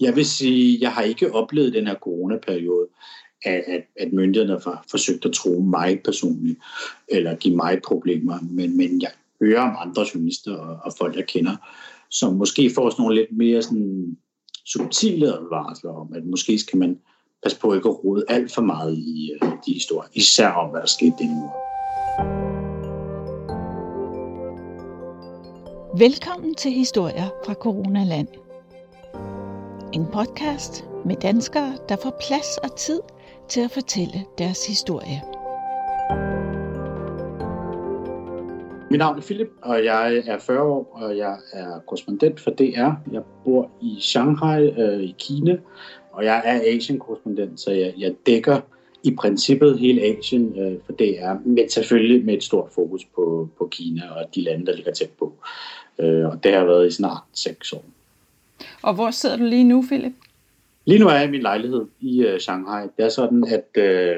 Jeg vil sige, jeg har ikke oplevet den her coronaperiode, at, at, at myndighederne har forsøgt at tro mig personligt, eller give mig problemer, men, men jeg hører om andre journalister og, og folk, jeg kender, som måske får sådan nogle lidt mere sådan subtile advarsler om, at måske skal man passe på ikke at rode alt for meget i uh, de historier, især om, hvad der skete denne uge. Velkommen til Historier fra Coronaland. En podcast med danskere, der får plads og tid til at fortælle deres historie. Mit navn er Philip, og jeg er 40 år, og jeg er korrespondent for DR. Jeg bor i Shanghai øh, i Kina, og jeg er Asien-korrespondent, så jeg, jeg dækker i princippet hele Asien øh, for DR, men selvfølgelig med et stort fokus på, på Kina og de lande, der ligger tæt på. Øh, og det har været i snart seks år. Og hvor sidder du lige nu, Philip? Lige nu er jeg i min lejlighed i øh, Shanghai. Det er sådan, at øh,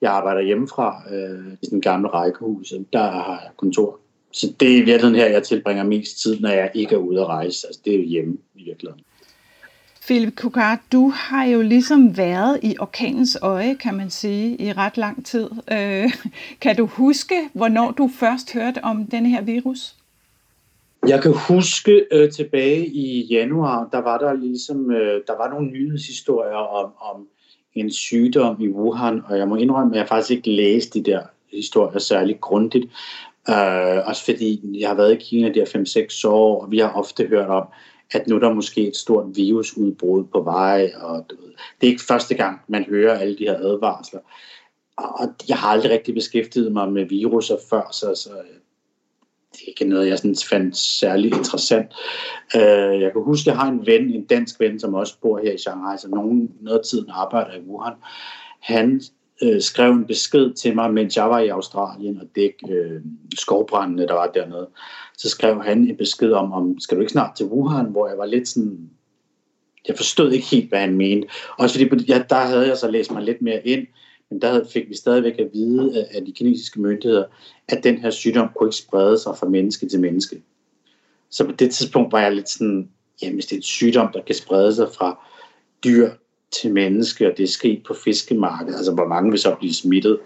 jeg arbejder hjemmefra øh, i den gamle rækkehus. Der har jeg kontor. Så det er i virkeligheden her, jeg tilbringer mest tid, når jeg ikke er ude at rejse. Altså, det er hjemme i virkeligheden. Philip Kukar, du har jo ligesom været i orkanens øje, kan man sige, i ret lang tid. Øh, kan du huske, hvornår du først hørte om denne her virus? Jeg kan huske øh, tilbage i januar, der var der ligesom, øh, der var nogle nyhedshistorier om, om en sygdom i Wuhan, og jeg må indrømme, at jeg faktisk ikke læste de der historier særlig grundigt. Øh, også fordi jeg har været i Kina der 5-6 år, og vi har ofte hørt om, at nu er der måske et stort virusudbrud på vej, og det er ikke første gang, man hører alle de her advarsler. Og jeg har aldrig rigtig beskæftiget mig med viruser før, så, så det er ikke noget, jeg sådan fandt særlig interessant. Øh, jeg kan huske, at jeg har en ven, en dansk ven, som også bor her i Shanghai, så nogen, noget af tiden arbejder i Wuhan. Han øh, skrev en besked til mig, mens jeg var i Australien og dæk øh, skovbrændene, der var dernede. Så skrev han en besked om, om, skal du ikke snart til Wuhan, hvor jeg var lidt sådan, jeg forstod ikke helt, hvad han mente. Også fordi, ja, der havde jeg så læst mig lidt mere ind, men der fik vi stadigvæk at vide af de kinesiske myndigheder, at den her sygdom kunne ikke sprede sig fra menneske til menneske. Så på det tidspunkt var jeg lidt sådan, jamen hvis det er et sygdom, der kan sprede sig fra dyr til menneske, og det er sket på fiskemarkedet, altså hvor mange vil så blive smittet.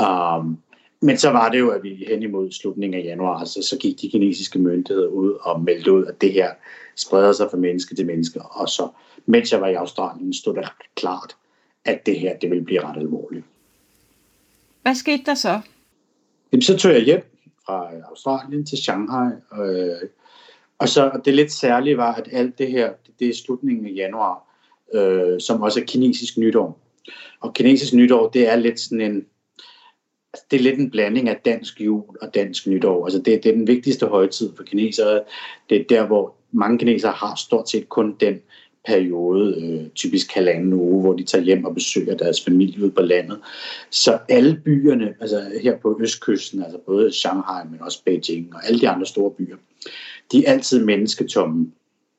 Um, men så var det jo, at vi hen imod slutningen af januar, altså, så gik de kinesiske myndigheder ud og meldte ud, at det her spreder sig fra menneske til menneske. Og så, mens jeg var i Australien, stod det klart, at det her det ville blive ret alvorligt. Hvad skete der så? Jamen, så tog jeg hjem fra Australien til Shanghai, øh, og så det lidt særlige var, at alt det her, det er slutningen af januar, øh, som også er kinesisk nytår. Og kinesisk nytår, det er lidt sådan en, altså det er lidt en blanding af dansk jul og dansk nytår. Altså det, det er den vigtigste højtid for kinesere. Det er der, hvor mange kinesere har stort set kun den periode, øh, typisk halvanden uge, hvor de tager hjem og besøger deres familie ude på landet. Så alle byerne, altså her på østkysten, altså både Shanghai, men også Beijing og alle de andre store byer, de er altid mennesketomme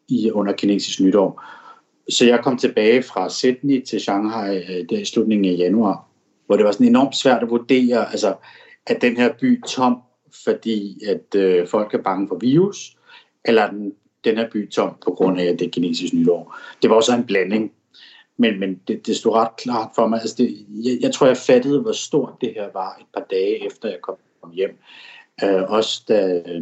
i, under kinesisk nytår. Så jeg kom tilbage fra Sydney til Shanghai øh, der i slutningen af januar, hvor det var sådan enormt svært at vurdere, altså, at den her by tom, fordi at øh, folk er bange for virus, eller den den her by tom på grund af, at det er kinesisk nytår. Det var også en blanding, men, men det, det stod ret klart for mig. Altså det, jeg, jeg tror, jeg fattede, hvor stort det her var et par dage efter, jeg kom hjem. Uh, også da, øh,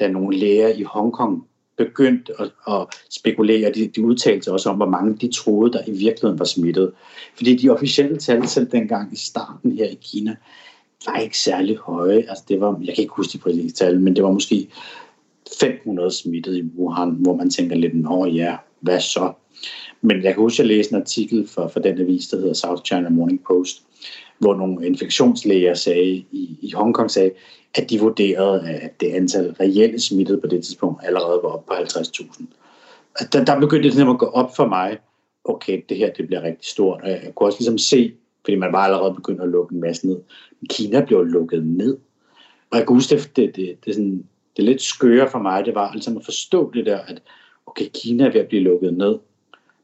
da nogle læger i Hongkong begyndte at, at spekulere, de, de udtalte også om, hvor mange de troede, der i virkeligheden var smittet. Fordi de officielle tal selv dengang i starten her i Kina, var ikke særlig høje. Altså det var, jeg kan ikke huske de præcise tal, men det var måske 500 smittet i Wuhan, hvor man tænker lidt, nå ja, hvad så? Men jeg kan huske, at jeg læste en artikel for, for den avis, der hedder South China Morning Post, hvor nogle infektionslæger sagde i, i Hongkong sagde, at de vurderede, at det antal reelle smittede på det tidspunkt allerede var op på 50.000. Der, der begyndte det at gå op for mig, okay, det her det bliver rigtig stort. Og jeg kunne også ligesom se, fordi man var allerede begyndt at lukke en masse ned. Kina blev lukket ned. Og jeg kan huske, det, det, det, det, sådan, det lidt skøre for mig, det var altså at forstå det der, at okay, Kina er ved at blive lukket ned.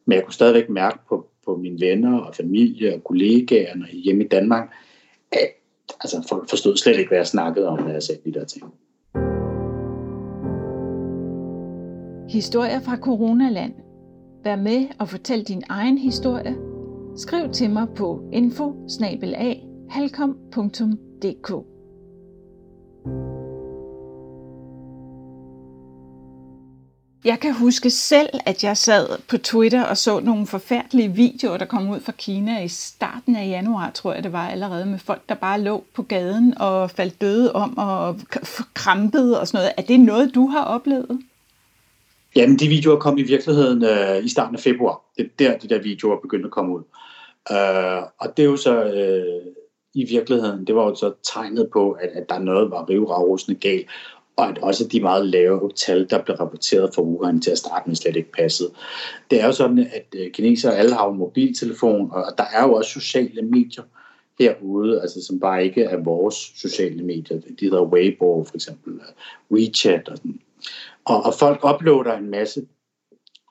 Men jeg kunne stadigvæk mærke på, på mine venner og familie og kollegaer kollegaerne hjemme i Danmark, at altså, folk forstod slet ikke, hvad jeg snakkede om, når jeg sagde de der ting. Historier fra Coronaland. Vær med og fortæl din egen historie. Skriv til mig på info Jeg kan huske selv, at jeg sad på Twitter og så nogle forfærdelige videoer, der kom ud fra Kina i starten af januar, tror jeg det var allerede, med folk, der bare lå på gaden og faldt døde om og krampede og sådan noget. Er det noget, du har oplevet? Jamen, de videoer kom i virkeligheden øh, i starten af februar. Det er der, de der videoer begyndte at komme ud. Øh, og det er jo så øh, i virkeligheden, det var jo så tegnet på, at, at der noget var rivragrusende galt, og at også de meget lave tal, der blev rapporteret fra Wuhan til at starte med, slet ikke passede. Det er jo sådan, at øh, kinesere alle har en mobiltelefon, og der er jo også sociale medier herude, altså som bare ikke er vores sociale medier. De hedder Weibo for eksempel, WeChat og sådan. Og, og folk uploader en masse,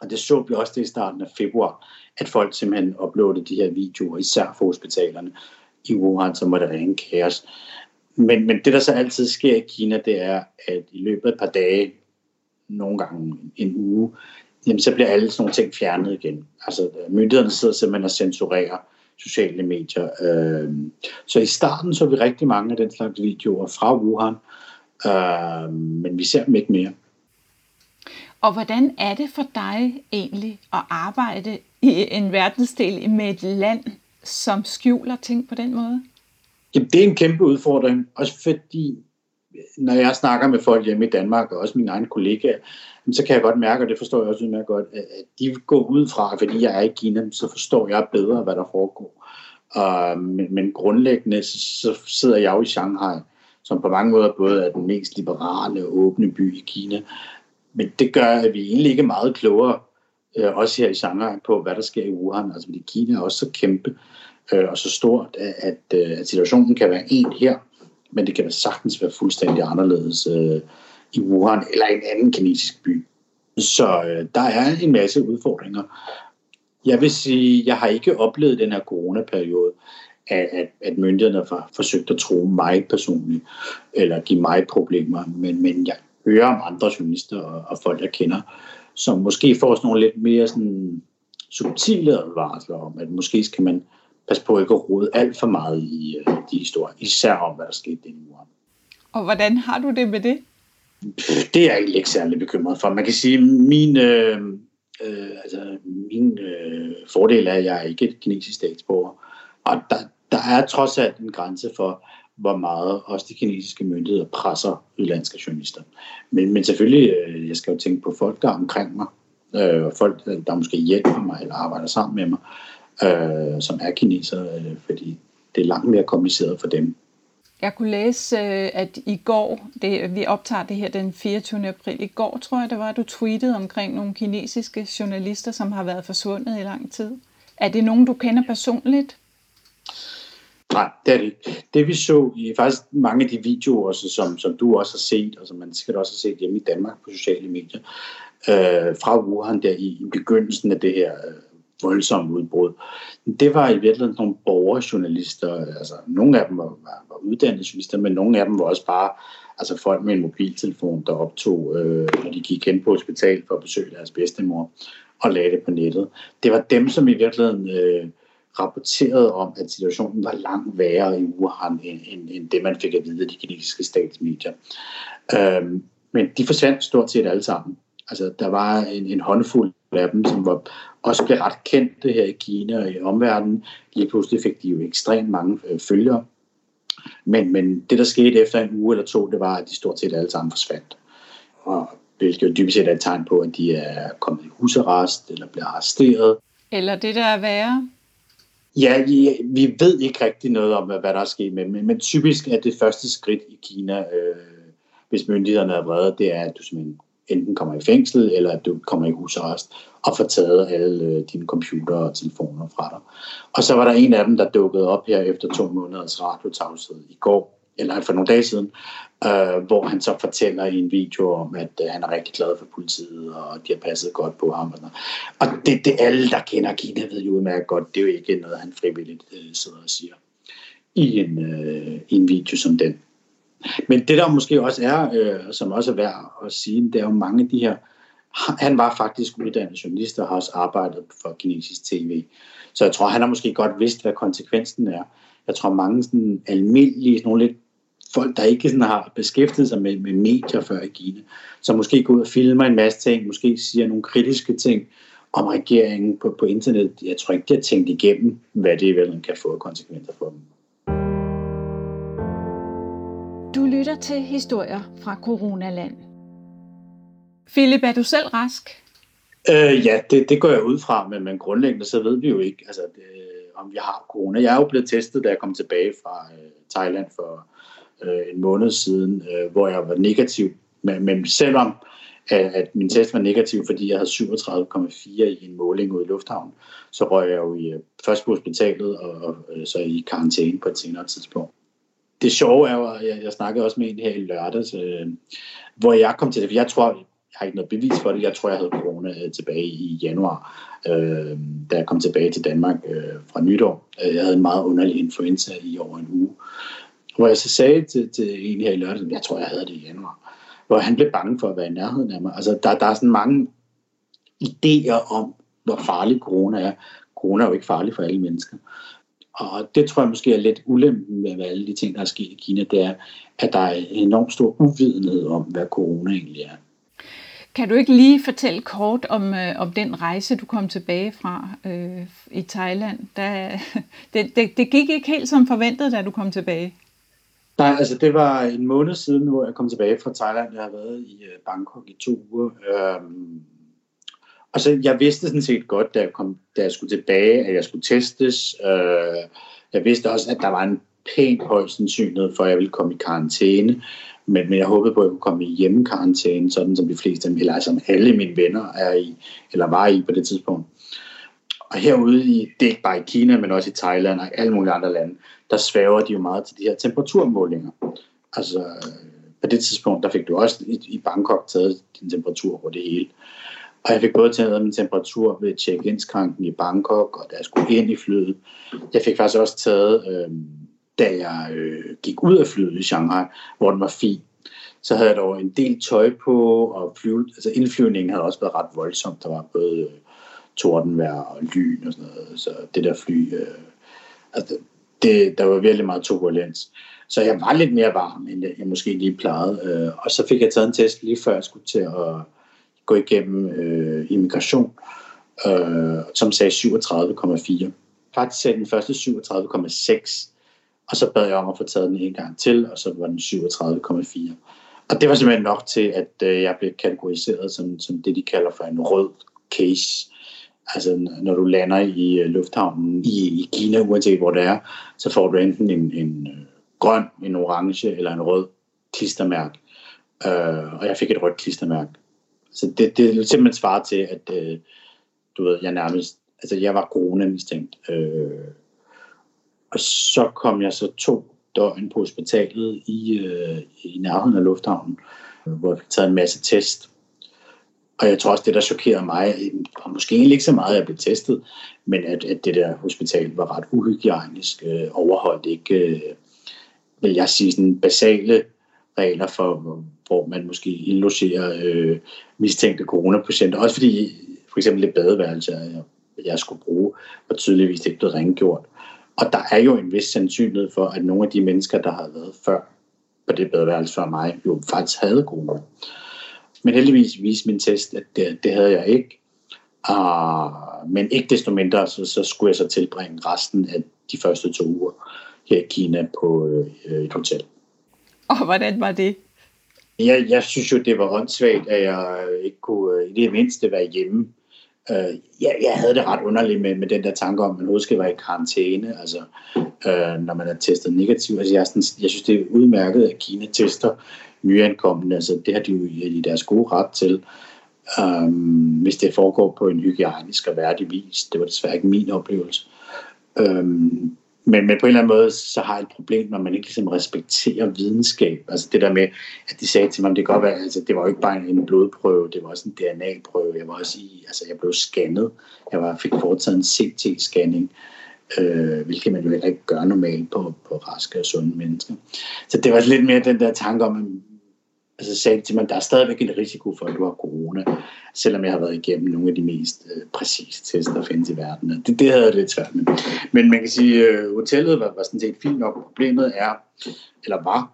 og det så vi også det i starten af februar, at folk simpelthen uploadede de her videoer, især for hospitalerne i Wuhan, som var det rene kaos. Men, men det, der så altid sker i Kina, det er, at i løbet af et par dage, nogle gange en uge, jamen, så bliver alle sådan nogle ting fjernet igen. Altså, myndighederne sidder simpelthen og censurerer sociale medier. Øh, så i starten så vi rigtig mange af den slags videoer fra Wuhan, øh, men vi ser dem ikke mere. Og hvordan er det for dig egentlig at arbejde i en verdensdel med et land, som skjuler ting på den måde? Jamen, det er en kæmpe udfordring, også fordi, når jeg snakker med folk hjemme i Danmark, og også mine egne kollegaer, så kan jeg godt mærke, og det forstår jeg også meget godt, at de går ud fra, fordi jeg er i Kina, så forstår jeg bedre, hvad der foregår. Men, men grundlæggende, så, så sidder jeg jo i Shanghai, som på mange måder både er den mest liberale og åbne by i Kina. Men det gør, at vi egentlig ikke er meget klogere, øh, også her i Shanghai, på hvad der sker i Wuhan. Altså, fordi Kina er også så kæmpe, øh, og så stort, at, øh, at situationen kan være en her, men det kan sagtens være fuldstændig anderledes øh, i Wuhan eller en anden kinesisk by. Så øh, der er en masse udfordringer. Jeg vil sige, jeg har ikke oplevet den her coronaperiode, at, at, at myndighederne har forsøgt at tro mig personligt, eller give mig problemer, men, men jeg hører om andre journalister og, og folk, jeg kender, som måske får sådan nogle lidt mere sådan subtile advarsler om, at måske skal man pas på ikke at rode alt for meget i uh, de historier, især om, hvad der skete denne uge. Og hvordan har du det med det? Det er jeg egentlig ikke særlig bekymret for. Man kan sige, at min, øh, øh, altså, min øh, fordel er, at jeg er ikke et kinesisk statsborger. Og der, der er trods alt en grænse for, hvor meget også de kinesiske myndigheder presser udlandske journalister. Men, men selvfølgelig, øh, jeg skal jo tænke på folk, der er omkring mig, øh, folk, der måske hjælper mig eller arbejder sammen med mig øh, som er kinesere, øh, fordi det er langt mere kompliceret for dem. Jeg kunne læse, øh, at i går, det, vi optager det her den 24. april, i går tror jeg det var, at du tweetede omkring nogle kinesiske journalister, som har været forsvundet i lang tid. Er det nogen, du kender personligt? Nej, det er det ikke. Det vi så i faktisk mange af de videoer, som, som du også har set, og som man sikkert også har set hjemme i Danmark på sociale medier, øh, fra Wuhan der i, i begyndelsen af det her øh, voldsomme udbrud. Det var i virkeligheden nogle borgerjournalister, altså nogle af dem var, var, var uddannede journalister, men nogle af dem var også bare altså folk med en mobiltelefon, der optog, øh, når de gik hen på hospital for at besøge deres bedstemor og lagde det på nettet. Det var dem, som i virkeligheden øh, rapporterede om, at situationen var langt værre i Wuhan, end, end, end det, man fik at vide af de kinesiske statsmedier. Øh, men de forsvandt stort set alle sammen. Altså, der var en, en håndfuld af dem, som var, også blev ret kendte her i Kina og i omverdenen. Lige pludselig fik de jo ekstremt mange øh, følgere. Men, men det, der skete efter en uge eller to, det var, at de stort set alle sammen forsvandt. Og hvilket jo dybest set er et tegn på, at de er kommet i husarrest eller bliver arresteret. Eller det, der er værre? Ja, vi, vi ved ikke rigtig noget om, hvad der er sket med men, men typisk er det første skridt i Kina, øh, hvis myndighederne er vrede, det er, at du simpelthen enten kommer i fængsel, eller at du kommer i husarrest og får taget alle øh, dine computer og telefoner fra dig. Og så var der en af dem, der dukkede op her efter to måneders radiotavshed i går, eller for nogle dage siden, øh, hvor han så fortæller i en video om, at øh, han er rigtig glad for politiet, og de har passet godt på ham. Og og det, det alle, der kender Kina, ved jo udmærket godt, det er jo ikke noget, han frivilligt øh, sidder og siger i en, øh, i en video som den. Men det der måske også er, øh, som også er værd at sige, det er jo mange af de her han var faktisk uddannet journalist og har også arbejdet for kinesisk tv. Så jeg tror, han har måske godt vidst, hvad konsekvensen er. Jeg tror, mange sådan almindelige, nogle lidt folk, der ikke sådan har beskæftiget sig med, med medier før i Kina, så måske går ud og filmer en masse ting, måske siger nogle kritiske ting om regeringen på, på internet. Jeg tror ikke, de har tænkt igennem, hvad det vel kan få konsekvenser for dem. Lytter til historier fra Coronaland. Philip, er du selv rask? Øh, ja, det, det går jeg ud fra, men, men grundlæggende så ved vi jo ikke, altså, det, om vi har corona. Jeg er jo blevet testet, da jeg kom tilbage fra øh, Thailand for øh, en måned siden, øh, hvor jeg var negativ. Men, men selvom at, at min test var negativ, fordi jeg havde 37,4 i en måling ude i lufthavnen, så røg jeg jo i, øh, først på hospitalet og, og øh, så i karantæne på et senere tidspunkt. Det sjove er jo, at jeg, jeg snakkede også med en her i lørdags, øh, hvor jeg kom til det, for jeg tror, jeg har ikke noget bevis for det, jeg tror, jeg havde corona øh, tilbage i januar, øh, da jeg kom tilbage til Danmark øh, fra nytår. Øh, jeg havde en meget underlig influenza i over en uge, hvor jeg så sagde til, til en her i lørdag, jeg tror, jeg havde det i januar, hvor han blev bange for at være i nærheden af mig. Altså, der, der er sådan mange idéer om, hvor farlig corona er. Corona er jo ikke farlig for alle mennesker. Og det tror jeg måske er lidt ulempen med alle de ting, der er sket i Kina, det er, at der er en enormt stor uvidenhed om, hvad corona egentlig er. Kan du ikke lige fortælle kort om, øh, om den rejse, du kom tilbage fra øh, i Thailand? Da, det, det, det gik ikke helt som forventet, da du kom tilbage. Nej, altså det var en måned siden, hvor jeg kom tilbage fra Thailand. Jeg har været i øh, Bangkok i to uger. Øhm, og så jeg vidste sådan set godt, da jeg, kom, da jeg skulle tilbage, at jeg skulle testes. Øh, jeg vidste også, at der var en pænt høj sandsynlighed for, at jeg ville komme i karantæne. Men, men jeg håbede på, at jeg kunne komme i hjemmekarantæne, sådan som de fleste, eller som alle mine venner er i, eller var i på det tidspunkt. Og herude i, det er ikke bare i Kina, men også i Thailand og alle mulige andre lande, der svæver de jo meget til de her temperaturmålinger. Altså på det tidspunkt, der fik du også i, i Bangkok taget din temperatur på det hele. Og jeg fik både taget min temperatur ved check-in-skranken i Bangkok, og da jeg skulle ind i flyet. Jeg fik faktisk også taget, øh, da jeg øh, gik ud af flyet i Shanghai, hvor den var fin. Så havde jeg dog en del tøj på, og flyve, altså indflyvningen havde også været ret voldsomt. Der var både øh, tordenvejr og lyn og sådan noget. Så det der fly, øh, altså det, der var virkelig meget turbulens. Så jeg var lidt mere varm, end jeg, måske lige plejede. Øh, og så fik jeg taget en test lige før jeg skulle til at gå igennem øh, immigration, øh, som sagde 37,4. Faktisk sagde den første 37,6, og så bad jeg om at få taget den en gang til, og så var den 37,4. Og det var simpelthen nok til, at øh, jeg blev kategoriseret som, som det, de kalder for en rød case. Altså, når du lander i øh, lufthavnen i, i Kina, uanset hvor det er, så får du enten en, en øh, grøn, en orange eller en rød klistermærke. Øh, og jeg fik et rødt klistermærke. Så det, det simpelthen svarer til, at øh, du ved, jeg nærmest, altså jeg var corona mistænkt. Øh, og så kom jeg så to døgn på hospitalet i, øh, i nærheden af lufthavnen, øh, hvor jeg fik taget en masse test og jeg tror også, det der chokerede mig, og måske egentlig ikke så meget, at jeg blev testet, men at, at det der hospital var ret uhygiejnisk, øh, overholdt ikke, øh, vil jeg sige, sådan basale regler for, hvor man måske indlogerer øh, mistænkte coronapatienter. Også fordi for eksempel det badeværelse, jeg, jeg skulle bruge, var tydeligvis ikke blevet rengjort. Og der er jo en vis sandsynlighed for, at nogle af de mennesker, der har været før på det badeværelse før mig, jo faktisk havde corona. Men heldigvis viste min test, at det, det havde jeg ikke. Uh, men ikke desto mindre, så, så skulle jeg så tilbringe resten af de første to uger her i Kina på øh, et hotel. Og hvordan var det? Jeg, jeg synes jo, det var åndssvagt, at jeg ikke kunne øh, i det mindste være hjemme. Øh, jeg, jeg havde det ret underligt med, med den der tanke om, at man overhovedet skal være i karantæne, altså, øh, når man er testet negativ. Altså, jeg, sådan, jeg synes, det er udmærket, at Kina tester nyankomne. Altså, det har de jo i deres gode ret til, øh, hvis det foregår på en hygiejnisk og værdig vis. Det var desværre ikke min oplevelse. Øh, men, men på en eller anden måde, så har jeg et problem, når man ikke ligesom respekterer videnskab. Altså det der med, at de sagde til mig, at det kan godt være, altså det var jo ikke bare en blodprøve, det var også en DNA-prøve. Jeg var også i, altså jeg blev scannet. Jeg var, fik foretaget en CT-scanning øh, hvilket man jo heller ikke gør normalt på, på raske og sunde mennesker. Så det var lidt mere den der tanke om, altså sagde til mig, at der er stadigvæk en risiko for, at du har corona, selvom jeg har været igennem nogle af de mest øh, præcise tests, der findes i verden. Det, det havde jeg lidt svært med. Men man kan sige, at øh, hotellet var, var sådan set fint nok. Problemet er, eller var,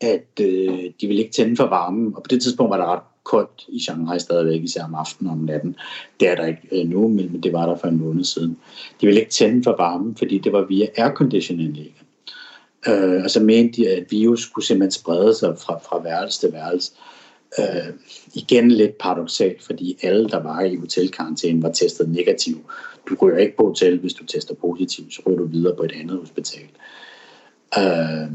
at øh, de ville ikke tænde for varmen, og på det tidspunkt var der ret koldt i Shanghai stadigvæk, især om aftenen og om natten. Det er der ikke øh, nu, men det var der for en måned siden. De ville ikke tænde for varmen, fordi det var via airconditioning Øh, og så mente de, at virus kunne simpelthen sprede sig fra, fra værelse til værelse. Øh, igen lidt paradoxalt, fordi alle, der var i hotelkarantæne, var testet negativ. Du ryger ikke på hotel, hvis du tester positiv, så ryger du videre på et andet hospital. Øh,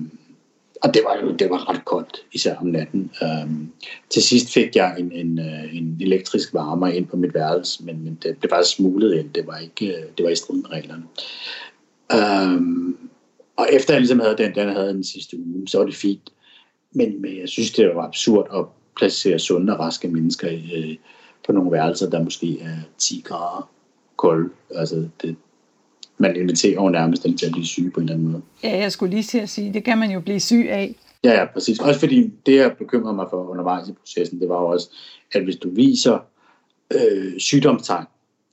og det var jo det var ret koldt, især om natten. Um, til sidst fik jeg en, en, øh, en elektrisk varmer ind på mit værelse, men, men det blev bare smuglet ind. Det var, ikke, øh, det var i strid med reglerne. Um, og efter jeg ligesom havde den, den havde den sidste uge, så var det fint. Men, men jeg synes, det var absurd at placere sunde og raske mennesker i, øh, på nogle værelser, der måske er 10 grader kold. Altså, det, man inviterer jo nærmest dem til at blive syge på en eller anden måde. Ja, jeg skulle lige til at sige, det kan man jo blive syg af. Ja, ja, præcis. Også fordi det, jeg bekymrede mig for undervejs i processen, det var jo også, at hvis du viser øh, sygdomstegn,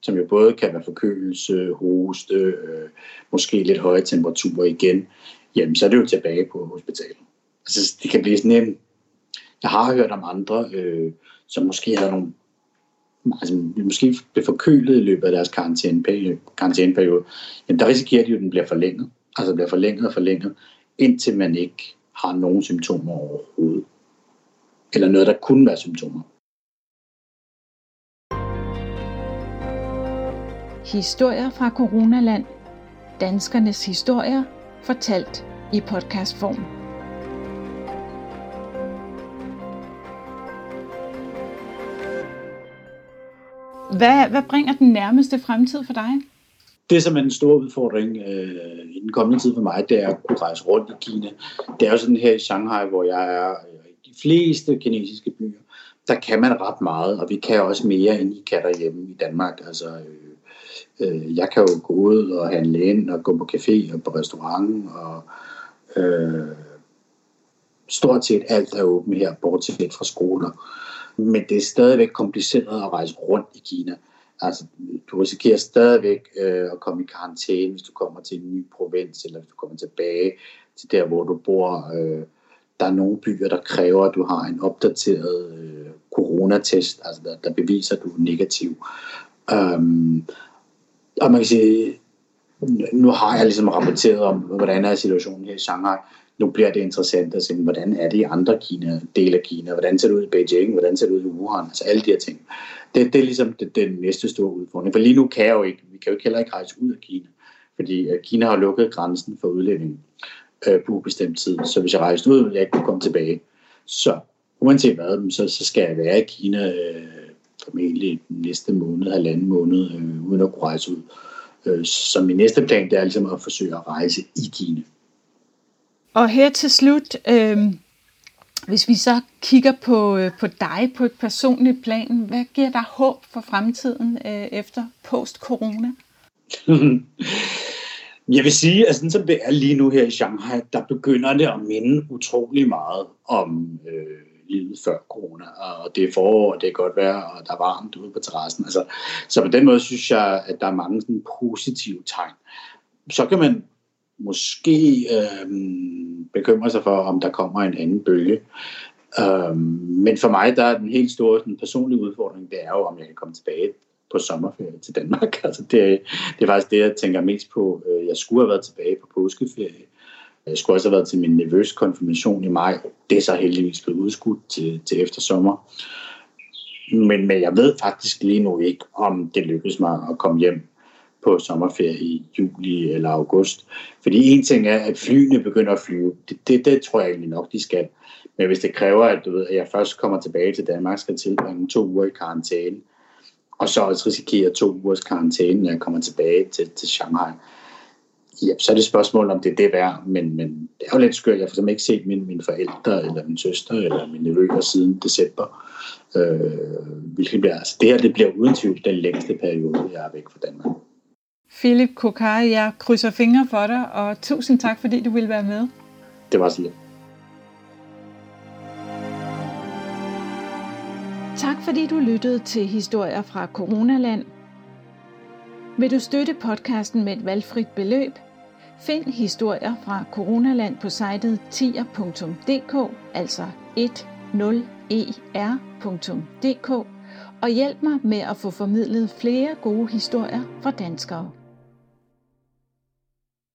som jo både kan være forkølelse, hoste, øh, måske lidt høje temperaturer igen, jamen så er det jo tilbage på hospitalet. Altså det kan blive sådan en, jeg har hørt om andre, øh, som måske havde nogle altså, måske blev forkølet i løbet af deres karantæneperiode, karantæneperiode, jamen der risikerer de jo, at den bliver forlænget. Altså bliver forlænget og forlænget, indtil man ikke har nogen symptomer overhovedet. Eller noget, der kunne være symptomer. Historier fra Coronaland. Danskernes historier fortalt i podcastform. Hvad, hvad bringer den nærmeste fremtid for dig? Det, som er den store udfordring øh, i den kommende tid for mig, det er at kunne rejse rundt i Kina. Det er jo sådan her i Shanghai, hvor jeg er i de fleste kinesiske byer, der kan man ret meget, og vi kan også mere, end I kan derhjemme i Danmark. Altså, øh, øh, jeg kan jo gå ud og handle ind og gå på café og på restaurant, og øh, stort set alt er åbent her, bortset fra skoler. Men det er stadigvæk kompliceret at rejse rundt i Kina. Altså, du risikerer stadigvæk øh, at komme i karantæne, hvis du kommer til en ny provins, eller hvis du kommer tilbage til der, hvor du bor. Øh, der er nogle byer, der kræver, at du har en opdateret øh, coronatest, altså der, der beviser, at du er negativ. Øhm, og man kan sige, nu har jeg ligesom rapporteret om, hvordan er situationen her i Shanghai nu bliver det interessant at se, hvordan er det i andre Kina, dele af Kina, hvordan ser det ud i Beijing, hvordan ser det ud i Wuhan, altså alle de her ting. Det, det er ligesom det, den næste store udfordring. For lige nu kan jeg jo ikke, vi kan jo heller ikke rejse ud af Kina, fordi øh, Kina har lukket grænsen for udlænding øh, på ubestemt tid, så hvis jeg rejste ud, ville jeg ikke kunne komme tilbage. Så uanset hvad, så, så skal jeg være i Kina øh, formentlig næste måned, halvanden måned, øh, uden at kunne rejse ud. Øh, så min næste plan, det er ligesom at forsøge at rejse i Kina. Og her til slut, øh, hvis vi så kigger på, øh, på dig på et personligt plan, hvad giver dig håb for fremtiden øh, efter post-corona? Jeg vil sige, at sådan som det er lige nu her i Shanghai, der begynder det at minde utrolig meget om øh, livet før corona. Og det er forår, og det er godt vejr, og der er varmt ude på terrassen. Altså, så på den måde synes jeg, at der er mange sådan, positive tegn. Så kan man måske øh, bekymre sig for, om der kommer en anden bølge. Øh, men for mig, der er den helt store den personlige udfordring, det er jo, om jeg kan komme tilbage på sommerferie til Danmark. Altså det, det er faktisk det, jeg tænker mest på. Øh, jeg skulle have været tilbage på påskeferie. Jeg skulle også have været til min nervøs konfirmation i maj. Det er så heldigvis blevet udskudt til, til efter sommer. Men, men jeg ved faktisk lige nu ikke, om det lykkes mig at komme hjem på sommerferie i juli eller august. Fordi en ting er, at flyene begynder at flyve. Det, det, det tror jeg egentlig nok, de skal. Men hvis det kræver, at, du ved, at jeg først kommer tilbage til Danmark, skal tilbringe to uger i karantæne, og så også risikere to ugers karantæne, når jeg kommer tilbage til, til Shanghai, ja, så er det spørgsmål, om det er det værd. Men, men det er jo lidt skørt. Jeg får ikke set mine, mine forældre, eller min søster, eller mine nevøer siden december. Øh, hvilket bliver, altså det her det bliver uden tvivl den længste periode, jeg er væk fra Danmark. Philip Kokari, jeg krydser fingre for dig, og tusind tak, fordi du ville være med. Det var så lidt. Tak fordi du lyttede til historier fra Coronaland. Vil du støtte podcasten med et valgfrit beløb? Find historier fra Coronaland på sitet tier.dk, altså 10er.dk, og hjælp mig med at få formidlet flere gode historier fra danskere.